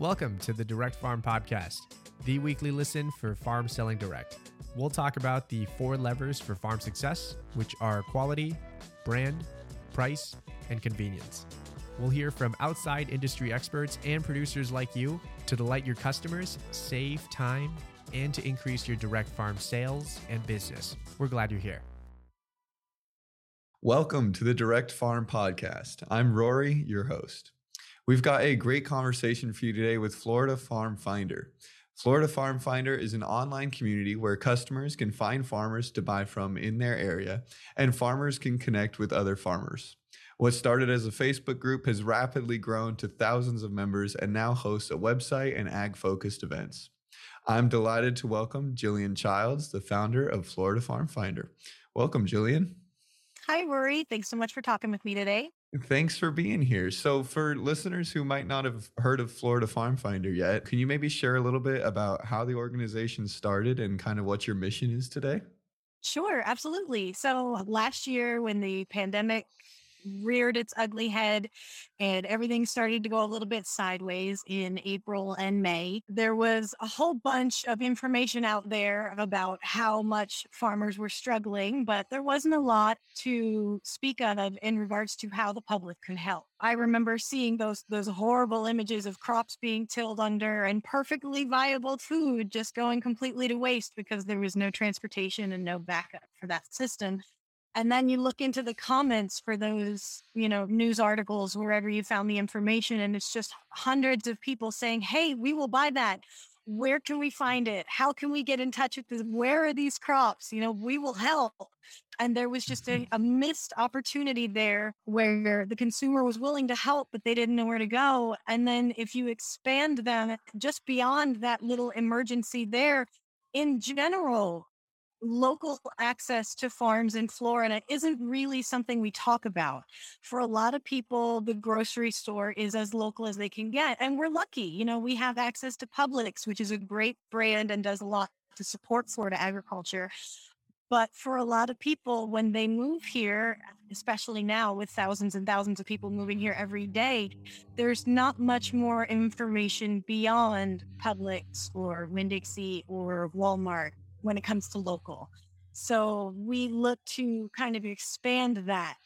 Welcome to the Direct Farm Podcast, the weekly listen for farm selling direct. We'll talk about the four levers for farm success, which are quality, brand, price, and convenience. We'll hear from outside industry experts and producers like you to delight your customers, save time, and to increase your direct farm sales and business. We're glad you're here. Welcome to the Direct Farm Podcast. I'm Rory, your host. We've got a great conversation for you today with Florida Farm Finder. Florida Farm Finder is an online community where customers can find farmers to buy from in their area, and farmers can connect with other farmers. What started as a Facebook group has rapidly grown to thousands of members and now hosts a website and ag focused events. I'm delighted to welcome Jillian Childs, the founder of Florida Farm Finder. Welcome, Jillian. Hi, Rory. Thanks so much for talking with me today. Thanks for being here. So, for listeners who might not have heard of Florida Farm Finder yet, can you maybe share a little bit about how the organization started and kind of what your mission is today? Sure, absolutely. So, last year when the pandemic reared its ugly head and everything started to go a little bit sideways in April and May. There was a whole bunch of information out there about how much farmers were struggling, but there wasn't a lot to speak of in regards to how the public could help. I remember seeing those those horrible images of crops being tilled under and perfectly viable food just going completely to waste because there was no transportation and no backup for that system. And then you look into the comments for those, you know, news articles, wherever you found the information, and it's just hundreds of people saying, Hey, we will buy that. Where can we find it? How can we get in touch with this? Where are these crops? You know, we will help. And there was just a, Mm-hmm. a missed opportunity there where the consumer was willing to help, but they didn't know where to go. And then if you expand them just beyond that little emergency there, in general, local access to farms in Florida isn't really something we talk about. For a lot of people, the grocery store is as local as they can get. And we're lucky. You know, we have access to Publix, which is a great brand and does a lot to support Florida agriculture. But for a lot of people, when they move here, especially now with thousands and thousands of people moving here every day, there's not much more information beyond Publix or Winn-Dixie or Walmart when it comes to local. So we look to kind of expand that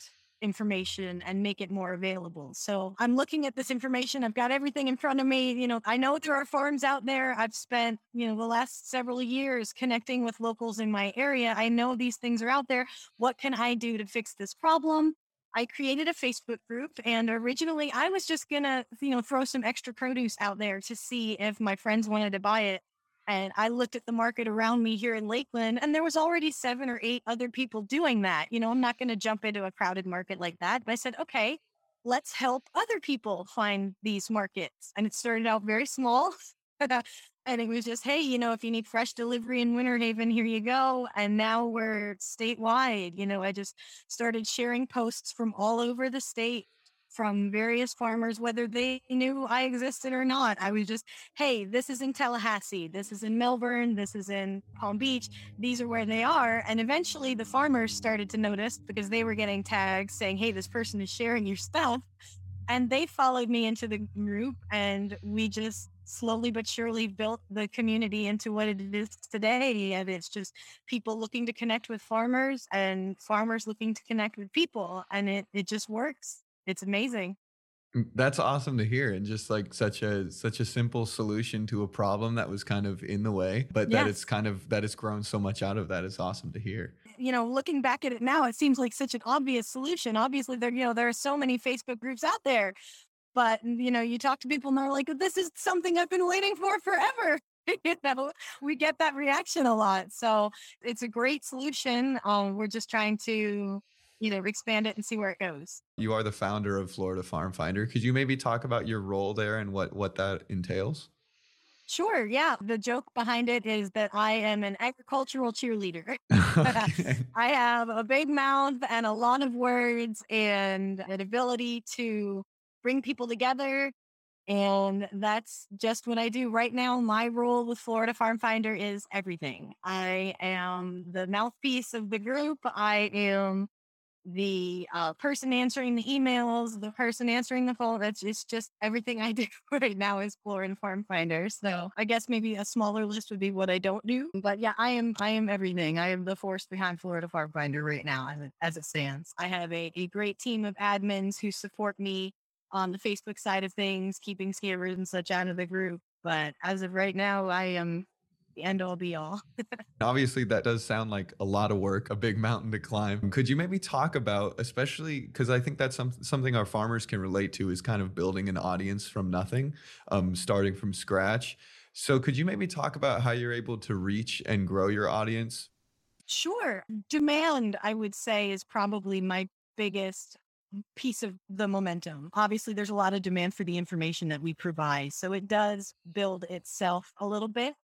information and make it more available. So I'm looking at this information. I've got everything in front of me. You know, I know there are farms out there. I've spent, you know, the last several years connecting with locals in my area. I know these things are out there. What can I do to fix this problem? I created a Facebook group and originally I was just going to, you know, throw some extra produce out there to see if my friends wanted to buy it. And I looked at the market around me here in Lakeland, and there was already seven or eight other people doing that. You know, I'm not going to jump into a crowded market like that. But I said, okay, let's help other people find these markets. And it started out very small. and it was just, hey, you know, if you need fresh delivery in Winter Haven, here you go. And now we're statewide. You know, I just started sharing posts from all over the state from various farmers, whether they knew I existed or not. I was just, hey, this is in Tallahassee, this is in Melbourne, this is in Palm Beach. These are where they are. And eventually the farmers started to notice because they were getting tags saying, hey, this person is sharing your stuff. And they followed me into the group, and we just slowly but surely built the community into what it is today. And it's just people looking to connect with farmers and farmers looking to connect with people. And it, it just works it's amazing. That's awesome to hear and just like such a such a simple solution to a problem that was kind of in the way, but that it's kind of that it's grown so much out of that is awesome to hear. You know, looking back at it now, it seems like such an obvious solution. Obviously, there, you know, there are so many Facebook groups out there, but you know, you talk to people and they're like, "This is something I've been waiting for forever." you know, we get that reaction a lot, so it's a great solution. Um, we're just trying to, you know, expand it and see where it goes. You are the founder of Florida Farm Finder. Could you maybe talk about your role there and what what that entails? Sure, yeah. The joke behind it is that I am an agricultural cheerleader. Okay. I have a big mouth and a lot of words and an ability to bring people together. And that's just what I do right now. My role with Florida Farm Finder is everything. I am the mouthpiece of the group. I am the uh, person answering the emails, the person answering the phone. That's it's just everything I do right now is Florida Farm Finder. So I guess maybe a smaller list would be what I don't do. But yeah, I am I am everything. I am the force behind Florida Farm Finder right now as it, as it stands. I have a, a great team of admins who support me on the Facebook side of things, keeping scammers and such out of the group. But as of right now, I am the end all be all. Obviously, that does sound like a lot of work, a big mountain to climb. Could you maybe talk about, especially because I think that's some, something our farmers can relate to, is kind of building an audience from nothing, um, starting from scratch. So, could you maybe talk about how you're able to reach and grow your audience? Sure. Demand, I would say, is probably my biggest piece of the momentum. Obviously, there's a lot of demand for the information that we provide. So it does build itself a little bit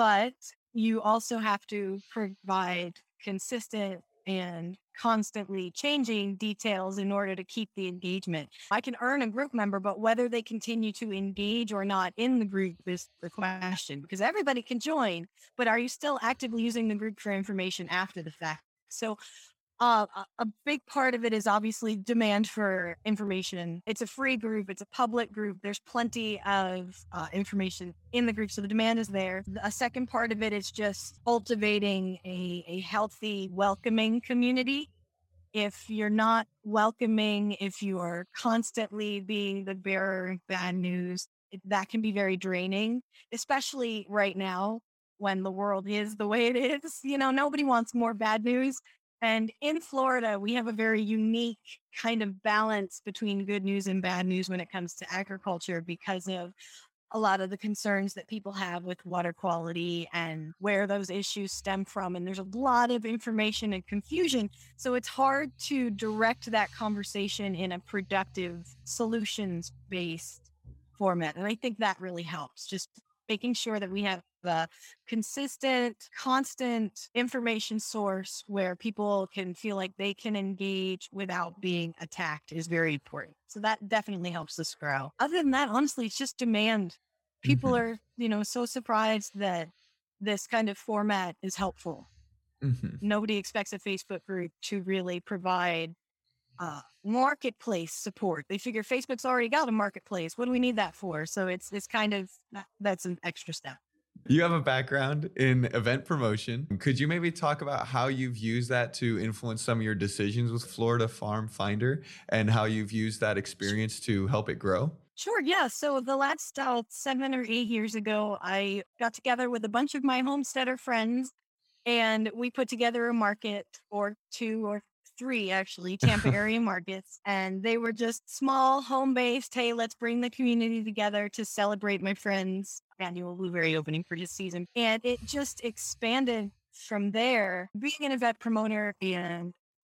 but you also have to provide consistent and constantly changing details in order to keep the engagement. I can earn a group member, but whether they continue to engage or not in the group is the question because everybody can join, but are you still actively using the group for information after the fact? So uh, a big part of it is obviously demand for information. It's a free group, it's a public group. There's plenty of uh, information in the group, so the demand is there. A second part of it is just cultivating a, a healthy, welcoming community. If you're not welcoming, if you are constantly being the bearer of bad news, it, that can be very draining, especially right now when the world is the way it is. You know, nobody wants more bad news. And in Florida, we have a very unique kind of balance between good news and bad news when it comes to agriculture because of a lot of the concerns that people have with water quality and where those issues stem from. And there's a lot of information and confusion. So it's hard to direct that conversation in a productive, solutions based format. And I think that really helps just making sure that we have a consistent, constant information source where people can feel like they can engage without being attacked is very important. So that definitely helps us grow. Other than that, honestly, it's just demand. People mm-hmm. are, you know, so surprised that this kind of format is helpful. Mm-hmm. Nobody expects a Facebook group to really provide uh, marketplace support. They figure Facebook's already got a marketplace. What do we need that for? So it's it's kind of that's an extra step. You have a background in event promotion. Could you maybe talk about how you've used that to influence some of your decisions with Florida Farm Finder and how you've used that experience to help it grow? Sure. Yeah. So the last uh, seven or eight years ago, I got together with a bunch of my homesteader friends and we put together a market or two or three actually Tampa area markets, and they were just small, home based. Hey, let's bring the community together to celebrate my friend's annual blueberry opening for his season. And it just expanded from there. Being an event promoter and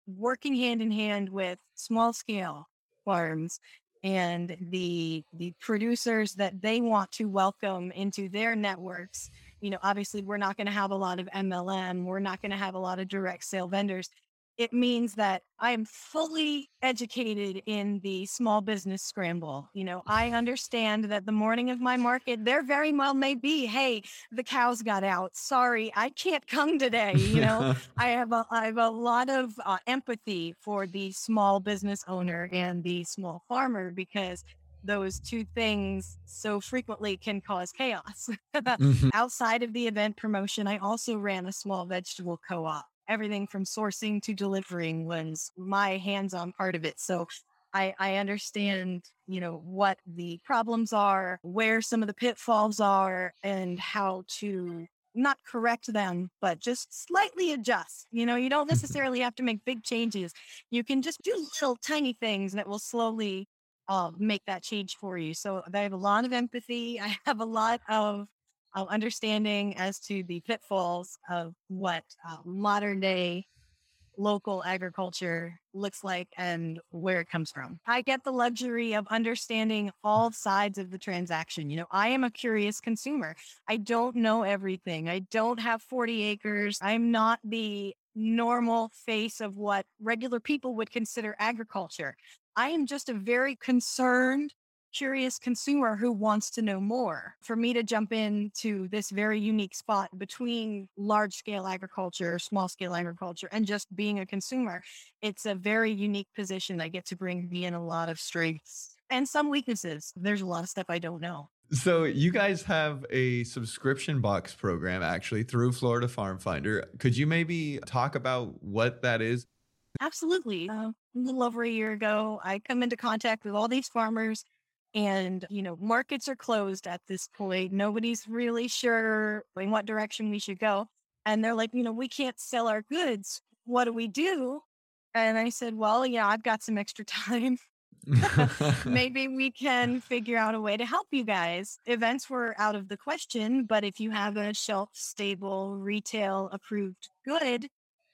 working hand in hand with small scale farms and the the producers that they want to welcome into their networks you know obviously we're not going to have a lot of mlm we're not going to have a lot of direct sale vendors it means that I am fully educated in the small business scramble. You know, I understand that the morning of my market, there very well may be, hey, the cows got out. Sorry, I can't come today. You know, I have a I have a lot of uh, empathy for the small business owner and the small farmer because those two things so frequently can cause chaos. mm-hmm. Outside of the event promotion, I also ran a small vegetable co-op everything from sourcing to delivering was my hands-on part of it. So I, I understand, you know, what the problems are, where some of the pitfalls are, and how to not correct them, but just slightly adjust. You know, you don't mm-hmm. necessarily have to make big changes. You can just do little tiny things that will slowly uh, make that change for you. So I have a lot of empathy. I have a lot of understanding as to the pitfalls of what uh, modern day local agriculture looks like and where it comes from. I get the luxury of understanding all sides of the transaction. You know, I am a curious consumer. I don't know everything. I don't have 40 acres. I'm not the normal face of what regular people would consider agriculture. I am just a very concerned curious consumer who wants to know more. For me to jump into this very unique spot between large scale agriculture, small scale agriculture, and just being a consumer, it's a very unique position. I get to bring me in a lot of strengths and some weaknesses. There's a lot of stuff I don't know. So you guys have a subscription box program actually through Florida Farm Finder. Could you maybe talk about what that is? Absolutely. Uh, a little over a year ago, I come into contact with all these farmers and, you know, markets are closed at this point. Nobody's really sure in what direction we should go. And they're like, you know, we can't sell our goods. What do we do? And I said, well, yeah, I've got some extra time. Maybe we can figure out a way to help you guys. Events were out of the question, but if you have a shelf stable, retail approved good,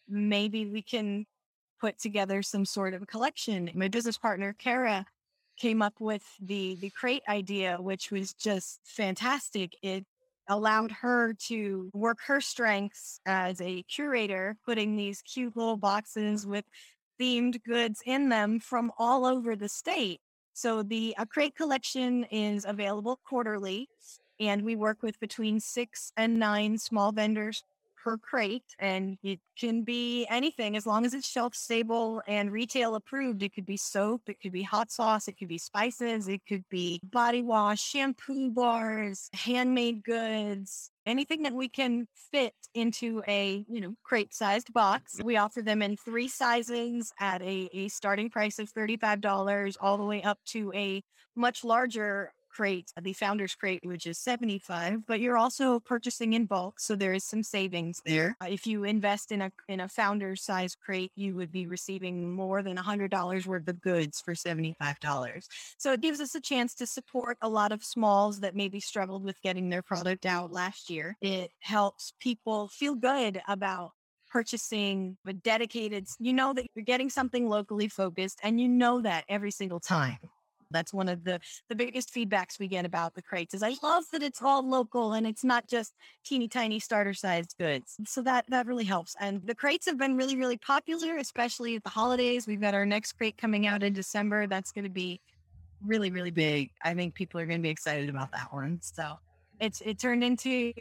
maybe we can put together some sort of collection. My business partner, Kara, came up with the the crate idea, which was just fantastic. It allowed her to work her strengths as a curator, putting these cute little boxes with themed goods in them from all over the state. So the a crate collection is available quarterly, and we work with between six and nine small vendors per crate and it can be anything as long as it's shelf stable and retail approved. It could be soap, it could be hot sauce, it could be spices, it could be body wash, shampoo bars, handmade goods, anything that we can fit into a you know crate sized box we offer them in three sizes at a, a starting price of $35 all the way up to a much larger crate, the founder's crate, which is 75, but you're also purchasing in bulk. So there is some savings there. Uh, if you invest in a, in a founder's size crate, you would be receiving more than $100 worth of goods for $75. So it gives us a chance to support a lot of smalls that maybe struggled with getting their product out last year. It helps people feel good about purchasing a dedicated you know that you're getting something locally focused and you know that every single time that's one of the the biggest feedbacks we get about the crates is I love that it's all local and it's not just teeny tiny starter sized goods. So that that really helps. And the crates have been really really popular, especially at the holidays. We've got our next crate coming out in December. That's going to be really really big. I think people are going to be excited about that one. So it's it turned into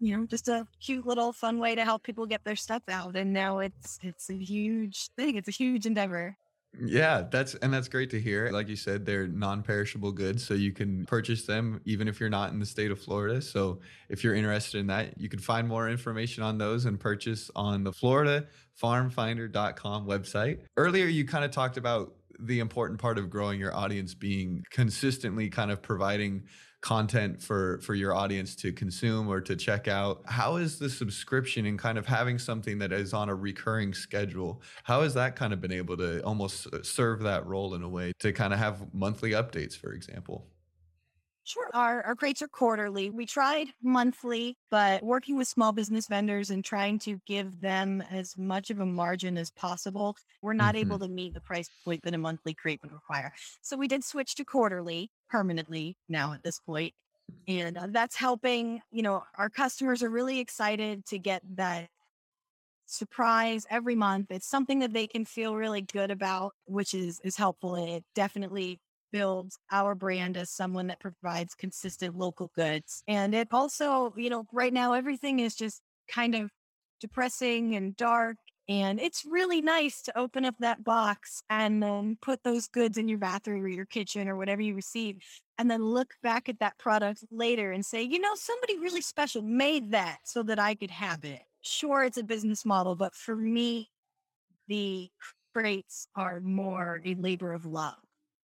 you know just a cute little fun way to help people get their stuff out and now it's it's a huge thing it's a huge endeavor yeah, that's and that's great to hear. Like you said, they're non-perishable goods, so you can purchase them even if you're not in the state of Florida. So if you're interested in that, you can find more information on those and purchase on the FloridaFarmFinder.com website. Earlier, you kind of talked about the important part of growing your audience being consistently kind of providing content for for your audience to consume or to check out how is the subscription and kind of having something that is on a recurring schedule how has that kind of been able to almost serve that role in a way to kind of have monthly updates for example Sure. Our, our crates are quarterly. We tried monthly, but working with small business vendors and trying to give them as much of a margin as possible, we're not mm-hmm. able to meet the price point that a monthly crate would require. So we did switch to quarterly permanently now at this point. And uh, that's helping, you know, our customers are really excited to get that surprise every month. It's something that they can feel really good about, which is is helpful. It definitely builds our brand as someone that provides consistent local goods. And it also, you know, right now everything is just kind of depressing and dark. And it's really nice to open up that box and then put those goods in your bathroom or your kitchen or whatever you receive, and then look back at that product later and say, you know, somebody really special made that so that I could have it. Sure, it's a business model, but for me, the crates are more a labor of love.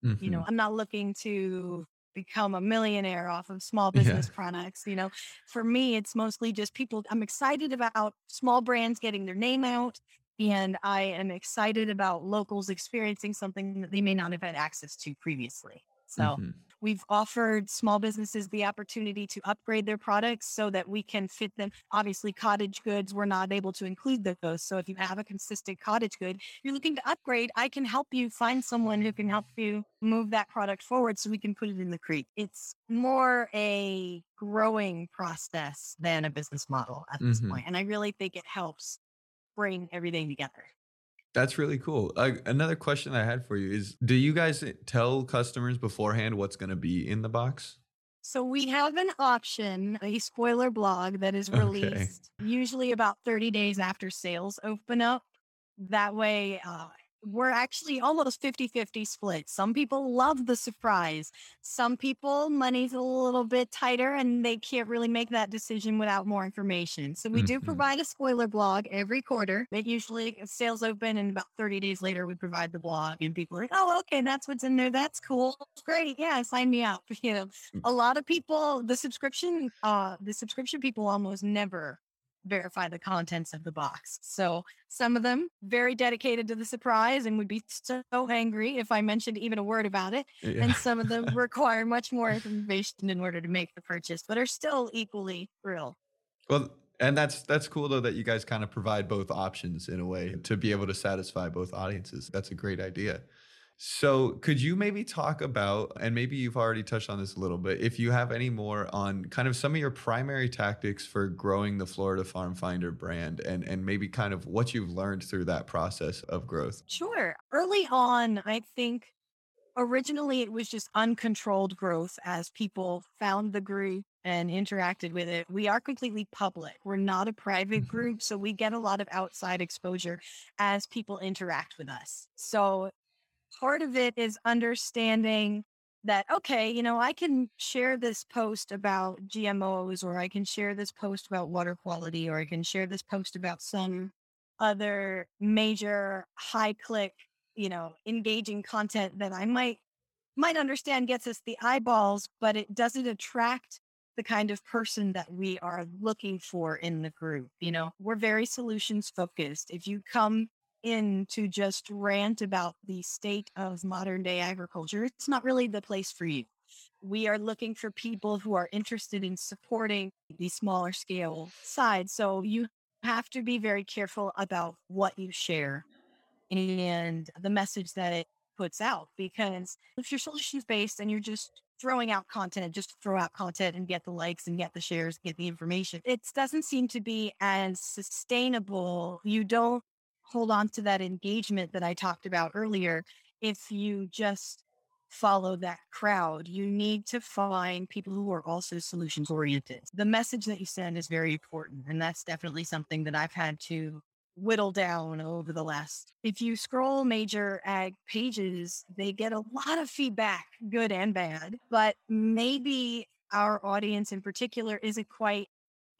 Mm-hmm. You know, mm-hmm. I'm not looking to become a millionaire off of small business yeah. products. You know, for me, it's mostly just people. I'm excited about small brands getting their name out. And I am excited about locals experiencing something that they may not have had access to previously. So mm-hmm. We've offered small businesses the opportunity to upgrade their products so that we can fit them. Obviously, cottage goods, we're not able to include those. So if you have a consistent cottage good, you're looking to upgrade, I can help you find someone who can help you move that product forward so we can put it in the creek. It's more a growing process than a business model at this mm-hmm. point. And I really think it helps bring everything together. That's really cool. Uh, another question I had for you is Do you guys tell customers beforehand what's going to be in the box? So we have an option, a spoiler blog that is released okay. usually about 30 days after sales open up. That way, uh, we're actually almost 50 50 split. Some people love the surprise. Some people, money's a little bit tighter and they can't really make that decision without more information. So we mm-hmm. do provide a spoiler blog every quarter. It usually sales open and about 30 days later, we provide the blog and people are like, oh, okay, that's what's in there. That's cool. Great. Yeah, sign me up. You know, mm. a lot of people, the subscription, uh, the subscription people almost never verify the contents of the box. So some of them very dedicated to the surprise and would be so angry if I mentioned even a word about it. Yeah. And some of them require much more information in order to make the purchase, but are still equally real. Well, and that's that's cool though that you guys kind of provide both options in a way to be able to satisfy both audiences. That's a great idea. So, could you maybe talk about, and maybe you've already touched on this a little bit, if you have any more on kind of some of your primary tactics for growing the Florida Farm Finder brand and, and maybe kind of what you've learned through that process of growth? Sure. Early on, I think originally it was just uncontrolled growth as people found the group and interacted with it. We are completely public. We're not a private mm-hmm. group, so we get a lot of outside exposure as people interact with us. So part of it is understanding that okay you know i can share this post about gmos or i can share this post about water quality or i can share this post about some other major high click you know engaging content that i might might understand gets us the eyeballs but it doesn't attract the kind of person that we are looking for in the group you know? We're very solutions focused. If you come in to just rant about the state of modern day agriculture, it's not really the place for you. We are looking for people who are interested in supporting the smaller scale side. So you have to be very careful about what you share and the message that it puts out. Because if you're solutions based and you're just throwing out content, just throw out content and get the likes and get the shares, get the information, it doesn't seem to be as sustainable. You don't hold on to that engagement that I talked about earlier if you just follow that crowd. You need to find people who are also solutions oriented. The message that you send is very important. And that's definitely something that I've had to whittle down over the last. If you scroll major ag pages, they get a lot of feedback, good and bad, but maybe our audience in particular isn't quite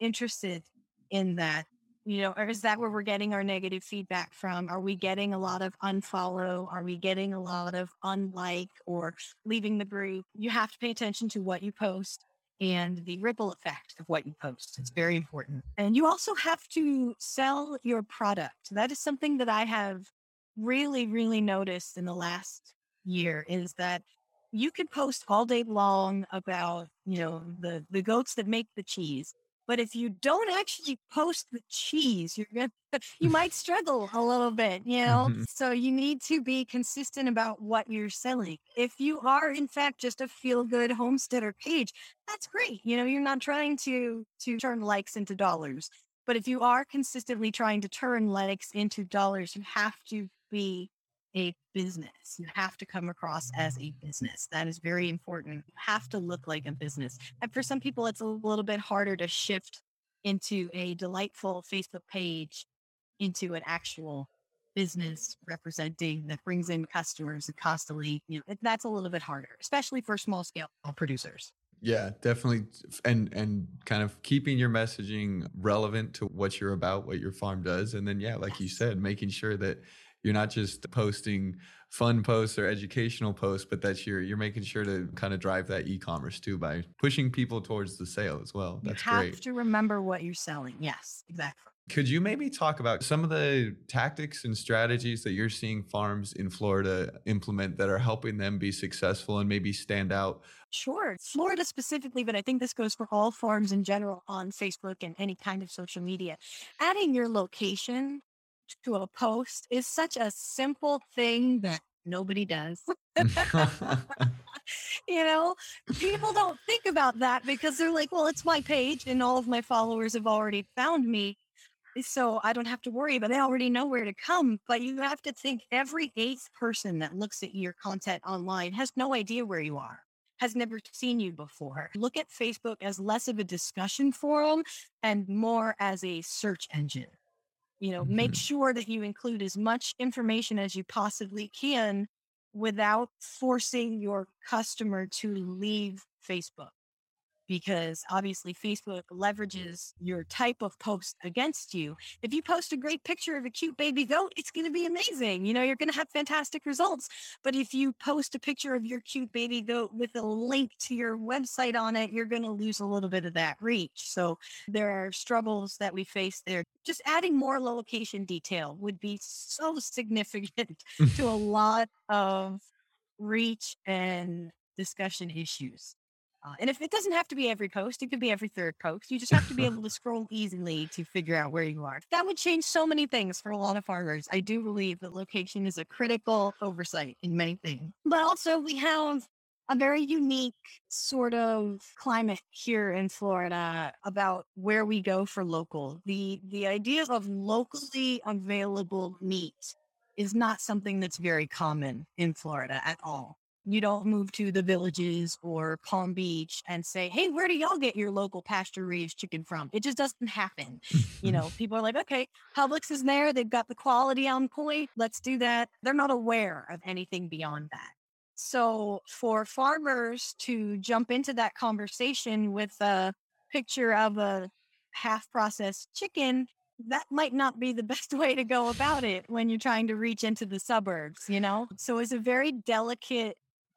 interested in that you know, or is that where we're getting our negative feedback from? Are we getting a lot of unfollow? Are we getting a lot of unlike or leaving the group? You have to pay attention to what you post and the ripple effect of what you post. It's very important. And you also have to sell your product. That is something that I have really, really noticed in the last year is that you could post all day long about, you know, the the goats that make the cheese but if you don't actually post the cheese, you're gonna you might struggle a little bit, you know. Mm-hmm. So you need to be consistent about what you're selling. If you are in fact just a feel good homesteader page, that's great. You know, you're not trying to to turn likes into dollars. But if you are consistently trying to turn likes into dollars, you have to be a business. You have to come across as a business. That is very important. You have to look like a business. And for some people, it's a little bit harder to shift into a delightful Facebook page into an actual business representing that brings in customers and constantly, you know, that's a little bit harder, especially for small scale producers. Yeah, definitely and and kind of keeping your messaging relevant to what you're about, what your farm does and then yeah, like you said, making sure that you're not just posting fun posts or educational posts, but that you're you're making sure to kind of drive that e-commerce too by pushing people towards the sale as well. That's you have great. to remember what you're selling. Yes, exactly. Could you maybe talk about some of the tactics and strategies that you're seeing farms in Florida implement that are helping them be successful and maybe stand out? Sure. Florida specifically, but I think this goes for all farms in general on Facebook and any kind of social media. Adding your location to a post is such a simple thing that nobody does. you know, people don't think about that because they're like, well, it's my page and all of my followers have already found me. so I don't have to worry, but they already know where to come. But you have to think every eighth person that looks at your content online has no idea where you are, has never seen you before. Look at Facebook as less of a discussion forum and more as a search engine. You know, mm-hmm. make sure that you include as much information as you possibly can without forcing your customer to leave Facebook because obviously Facebook leverages your type of post against you. If you post a great picture of a cute baby goat, it's going to be amazing. You know, you're going to have fantastic results. But if you post a picture of your cute baby goat with a link to your website on it, you're going to lose a little bit of that reach. So there are struggles that we face there. Just adding more location detail would be so significant to a lot of reach and discussion issues. Uh, and if it doesn't have to be every post, it could be every third post. You just have to be able to scroll easily to figure out where you are. That would change so many things for a lot of farmers. I do believe that location is a critical oversight in many things. But also, we have a very unique sort of climate here in Florida about where we go for local. The the idea of locally available meat is not something that's very common in Florida at all you don't move to the villages or Palm Beach and say, Hey, where do y'all get your local pasture raised chicken from? It just doesn't happen. you know, people are like, okay, Publix is there. They've got the quality on point. Let's do that. They're not aware of anything beyond that. So for farmers to jump into that conversation with a picture of a half processed chicken, that might not be the best way to go about it when you're trying to reach into the suburbs, you know? So it's a very delicate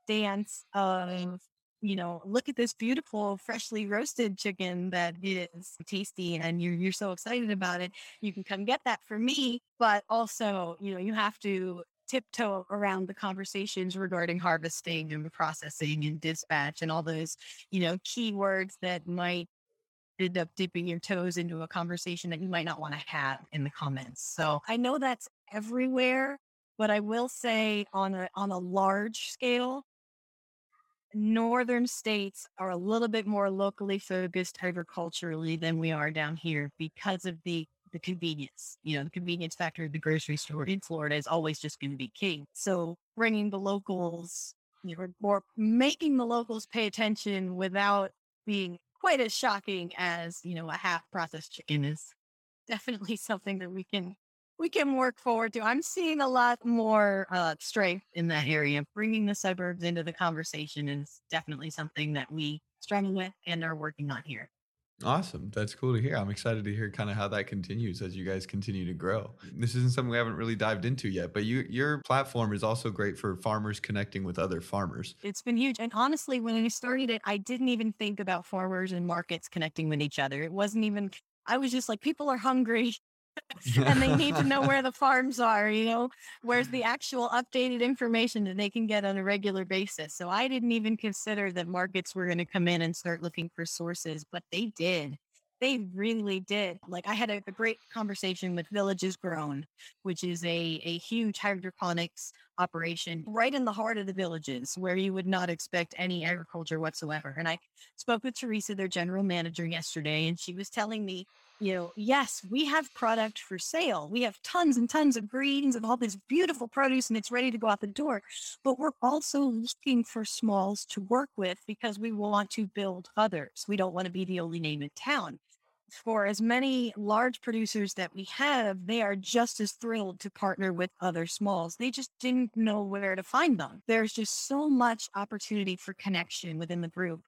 dance of you know, look at this beautiful freshly roasted chicken that is tasty and you're you're so excited about it. You can come get that for me, but also, you know, you have to tiptoe around the conversations regarding harvesting and processing and dispatch and all those, you know, keywords that might end up dipping your toes into a conversation that you might not want to have in the comments. So I know that's everywhere, but I will say on a on a large scale, northern states are a little bit more locally focused agriculturally than we are down here because of the the convenience. You know, the convenience factor of the grocery store in Florida is always just going to be king. So bringing the locals, you know, or making the locals pay attention without being quite as shocking as you know a half processed chicken is definitely something that we can we can work forward to. I'm seeing a lot more uh, strength in that area. Bringing the suburbs into the conversation is definitely something that we struggle with and are working on here. Awesome. That's cool to hear. I'm excited to hear kind of how that continues as you guys continue to grow. This isn't something we haven't really dived into yet, but you your platform is also great for farmers connecting with other farmers. It's been huge. And honestly, when I started it, I didn't even think about farmers and markets connecting with each other. It wasn't even I was just like, people are hungry. and they need to know where the farms are, you know, where's the actual updated information that they can get on a regular basis. So I didn't even consider that markets were going to come in and start looking for sources, but they did. They really did. Like I had a, a great conversation with Villages Grown, which is a, a huge hydroponics operation right in the heart of the villages where you would not expect any agriculture whatsoever. And I spoke with Teresa, their general manager, yesterday, and she was telling me you know, yes, we have product for sale. We have tons and tons of greens and all this beautiful produce and it's ready to go out the door. But we're also looking for smalls to work with because we want to build others. We don't want to be the only name in town. For as many large producers that we have, they are just as thrilled to partner with other smalls. They just didn't know where to find them. There's just so much opportunity for connection within the group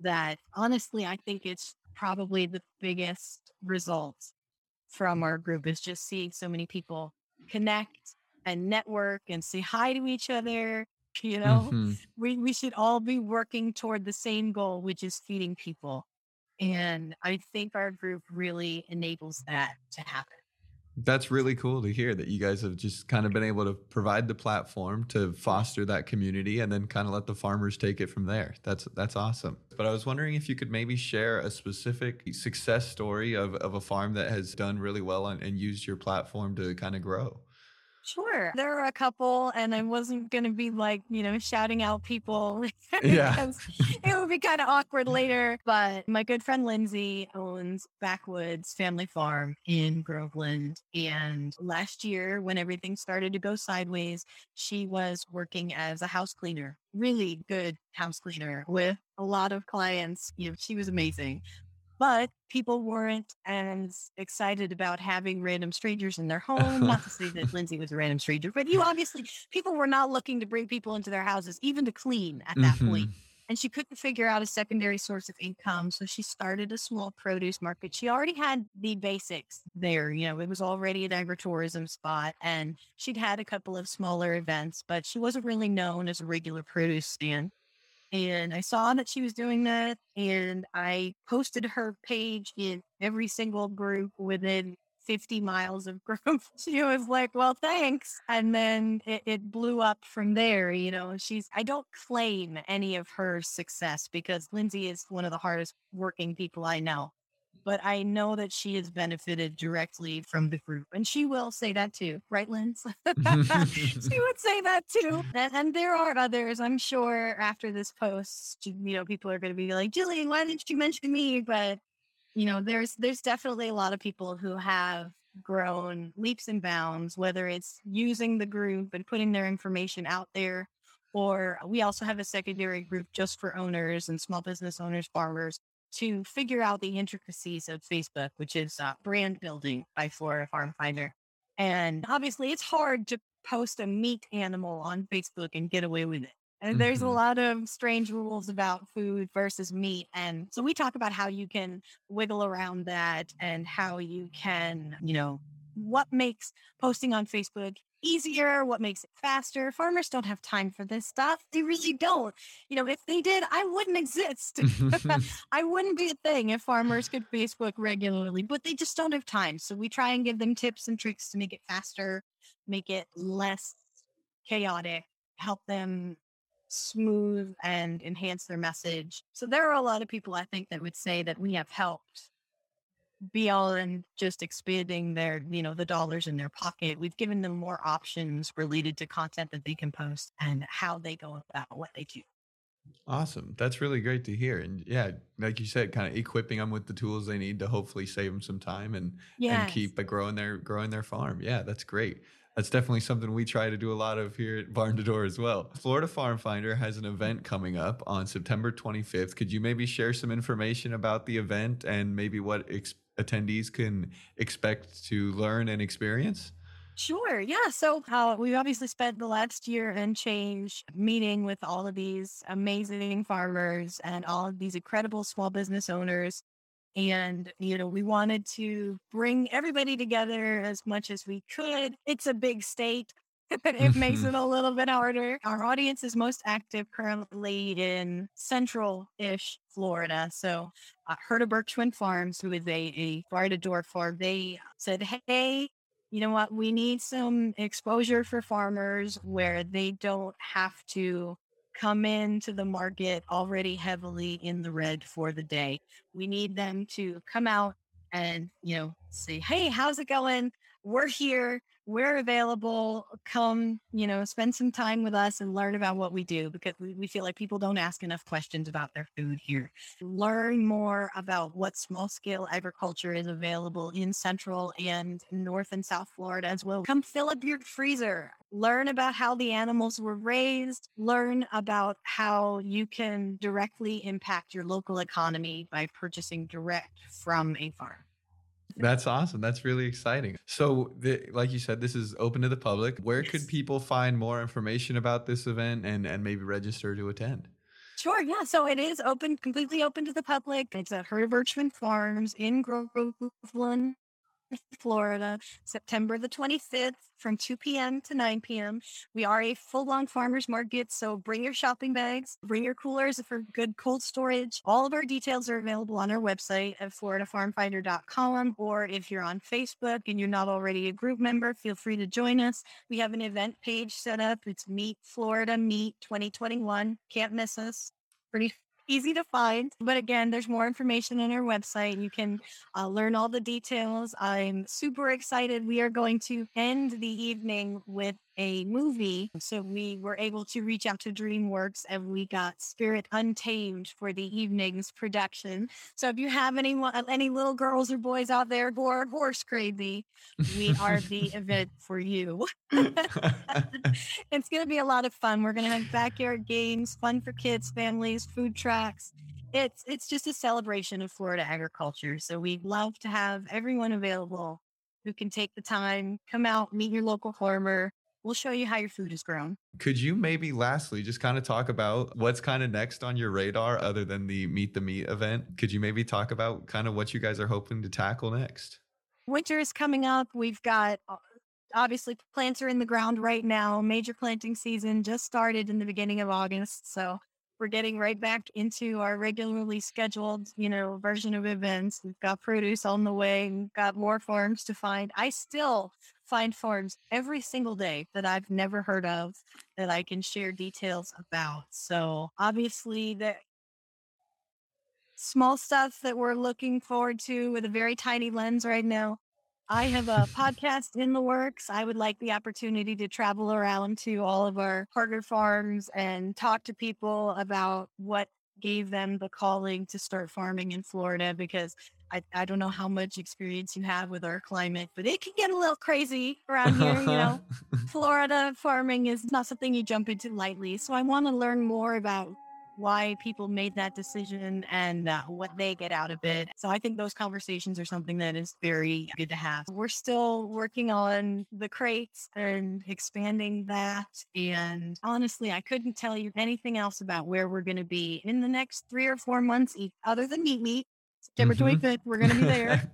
that honestly, I think it's probably the biggest result from our group is just seeing so many people connect and network and say hi to each other. You know, mm-hmm. we, we should all be working toward the same goal, which is feeding people. And I think our group really enables that to happen. That's really cool to hear that you guys have just kind of been able to provide the platform to foster that community and then kind of let the farmers take it from there. That's that's awesome. But I was wondering if you could maybe share a specific success story of, of a farm that has done really well and, and used your platform to kind of grow. Sure. There are a couple, and I wasn't going to be like, you know, shouting out people Yeah. it would be kind of awkward later. But my good friend Lindsay owns Backwoods Family Farm in Groveland. And last year, when everything started to go sideways, she was working as a house cleaner, really good house cleaner with a lot of clients. You know, she was amazing but people weren't as excited about having random strangers in their home. Not to say that Lindsay was a random stranger, but you obviously, people were not looking to bring people into their houses, even to clean at that point. Mhm. And she couldn't figure out a secondary source of income. So she started a small produce market. She already had the basics there. You know, it was already an agritourism spot and she'd had a couple of smaller events, but she wasn't really known as a regular produce stand. And I saw that she was doing that. And I posted her page in every single group within 50 miles of group. She was like, well, thanks. And then it, it blew up from there. You know, she's, I don't claim any of her success because Lindsay is one of the hardest working people I know. But I know that she has benefited directly from the group. And she will say that too, right, Linz? she would say that too. And, and there are others, I'm sure, after this post, you know, people are going to be like, Jillian, why didn't you mention me? But you know there's there's definitely a lot of people who have grown leaps and bounds whether it's using the group and putting their information out there or we also have a secondary group just for owners and small business owners farmers to figure out the intricacies of facebook which is uh, brand building by florida farm finder and obviously it's hard to post a meat animal on facebook and get away with it and there's a Mhm. lot of strange rules about food versus meat. And so we talk about how you can wiggle around that and how you can, you know, what makes posting on Facebook easier, what makes it faster. Farmers don't have time for this stuff. They really don't. You know, if they did, I wouldn't exist. I wouldn't be a thing if farmers could Facebook regularly, but they just don't have time. So we try and give them tips and tricks to make it faster, make it less chaotic, help them smooth and enhance their message. So there are a lot of people I think that would say that we have helped beyond just expanding their, you know, the dollars in their pocket. We've given them more options related to content that they can post and how they go about what they do. Awesome. That's really great to hear. And yeah, like you said, kind of equipping them with the tools they need to hopefully save them some time and and keep growing their growing their farm. Yeah, that's great. That's definitely something we try to do a lot of here at Barn2Door as well. Florida Farm Finder has an event coming up on September 25th. Could you maybe share some information about the event and maybe what ex- attendees can expect to learn and experience? Sure. Yeah. So uh, we obviously spent the last year and change meeting with all of these amazing farmers and all of these incredible small business owners. And, you know, we wanted to bring everybody together as much as we could. It's a big state. it makes it a little bit harder. Our audience is most active currently in central ish Florida. So, uh, Herta Birchman Farms, who is a, a Florida door farm, they said, Hey, you know what? We need some exposure for farmers where they don't have to come into the market already heavily in the red for the day. We need them to come out and, you know, say, hey, how's it going? We're here. We're available. Come, you know, spend some time with us and learn about what we do because we, we feel like people don't ask enough questions about their food here. Learn more about what small scale agriculture is available in Central and North and South Florida as well. Come fill up your freezer. Learn about how the animals were raised. Learn about how you can directly impact your local economy by purchasing direct from a farm. That's awesome. That's really exciting. So, the, like you said, this is open to the public. Where could people find more information about this event and, and maybe register to attend? Sure, yeah. So it is open, completely open to the public. It's at Herta Birchman Farms in Groveland, Florida, September the 25th from 2 p.m. to 9 p.m. We are a full on farmers market, so bring your shopping bags, bring your coolers for good cold storage. All of our details are available on our website at floridafarmfinder.com, or if you're on Facebook and you're not already a group member, feel free to join us. We have an event page set up. It's Meet Florida Meat 2021. Can't miss us. Pretty easy to find. But again, there's more information on our website. You can uh, learn all the details. I'm super excited. We are going to end the evening with a movie. So we were able to reach out to DreamWorks and we got Spirit Untamed for the evening's production. So if you have any uh, any little girls or boys out there who are horse crazy, we are the event for you. it's going to be a lot of fun. We're going to have backyard games, fun for kids, families, food trucks. It's it's just a celebration of Florida agriculture. So we'd love to have everyone available who can take the time, come out, meet your local farmer, We'll show you how your food is grown. Could you maybe lastly just kind of talk about what's kind of next on your radar other than the Meet the Meat event? Could you maybe talk about kind of what you guys are hoping to tackle next? Winter is coming up. We've got uh, obviously plants are in the ground right now. Major planting season just started in the beginning of August. So we're getting right back into our regularly scheduled, you know, version of events. We've got produce on the way. We've got more farms to find. I still find farms every single day that I've never heard of that I can share details about. So obviously the small stuff that we're looking forward to with a very tiny lens right now I have a podcast in the works. I would like the opportunity to travel around to all of our partner farms and talk to people about what gave them the calling to start farming in Florida because I, I don't know how much experience you have with our climate, but it can get a little crazy around here. You know, Florida farming is not something you jump into lightly. So I want to learn more about why people made that decision and uh, what they get out of it. So I think those conversations are something that is very good to have. We're still working on the crates and expanding that. And honestly, I couldn't tell you anything else about where we're going to be in the next three or four months, other than Meet Me. September mm-hmm. 25th, we're going to be there.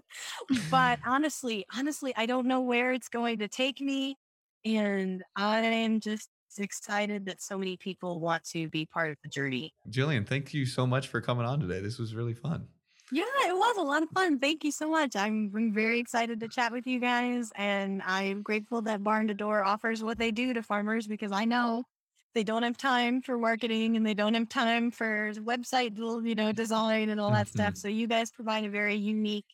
but honestly, honestly, I don't know where it's going to take me. And I am just excited that so many people want to be part of the journey. Jillian, thank you so much for coming on today. This was really fun. Yeah, it was a lot of fun. Thank you so much. I'm very excited to chat with you guys, and I'm grateful that Barn2Door offers what they do to farmers because I know they don't have time for marketing and they don't have time for website, you know, design and all that mm-hmm. stuff. So you guys provide a very unique,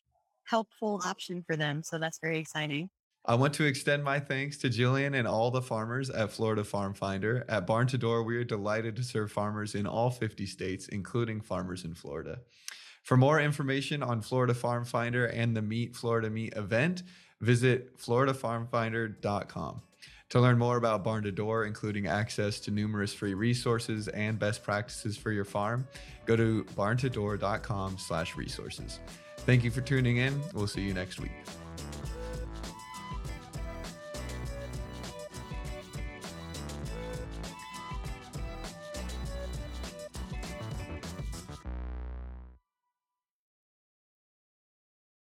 helpful option for them. So that's very exciting. I want to extend my thanks to Jillian and all the farmers at Florida Farm Finder. At Barn2Door, we are delighted to serve farmers in all 50 states, including farmers in Florida. For more information on Florida Farm Finder and the Meet Florida Meat event, visit floridafarmfinder.com. To learn more about Barn2Door, including access to numerous free resources and best practices for your farm, go to barn2door.com slash resources. Thank you for tuning in. We'll see you next week.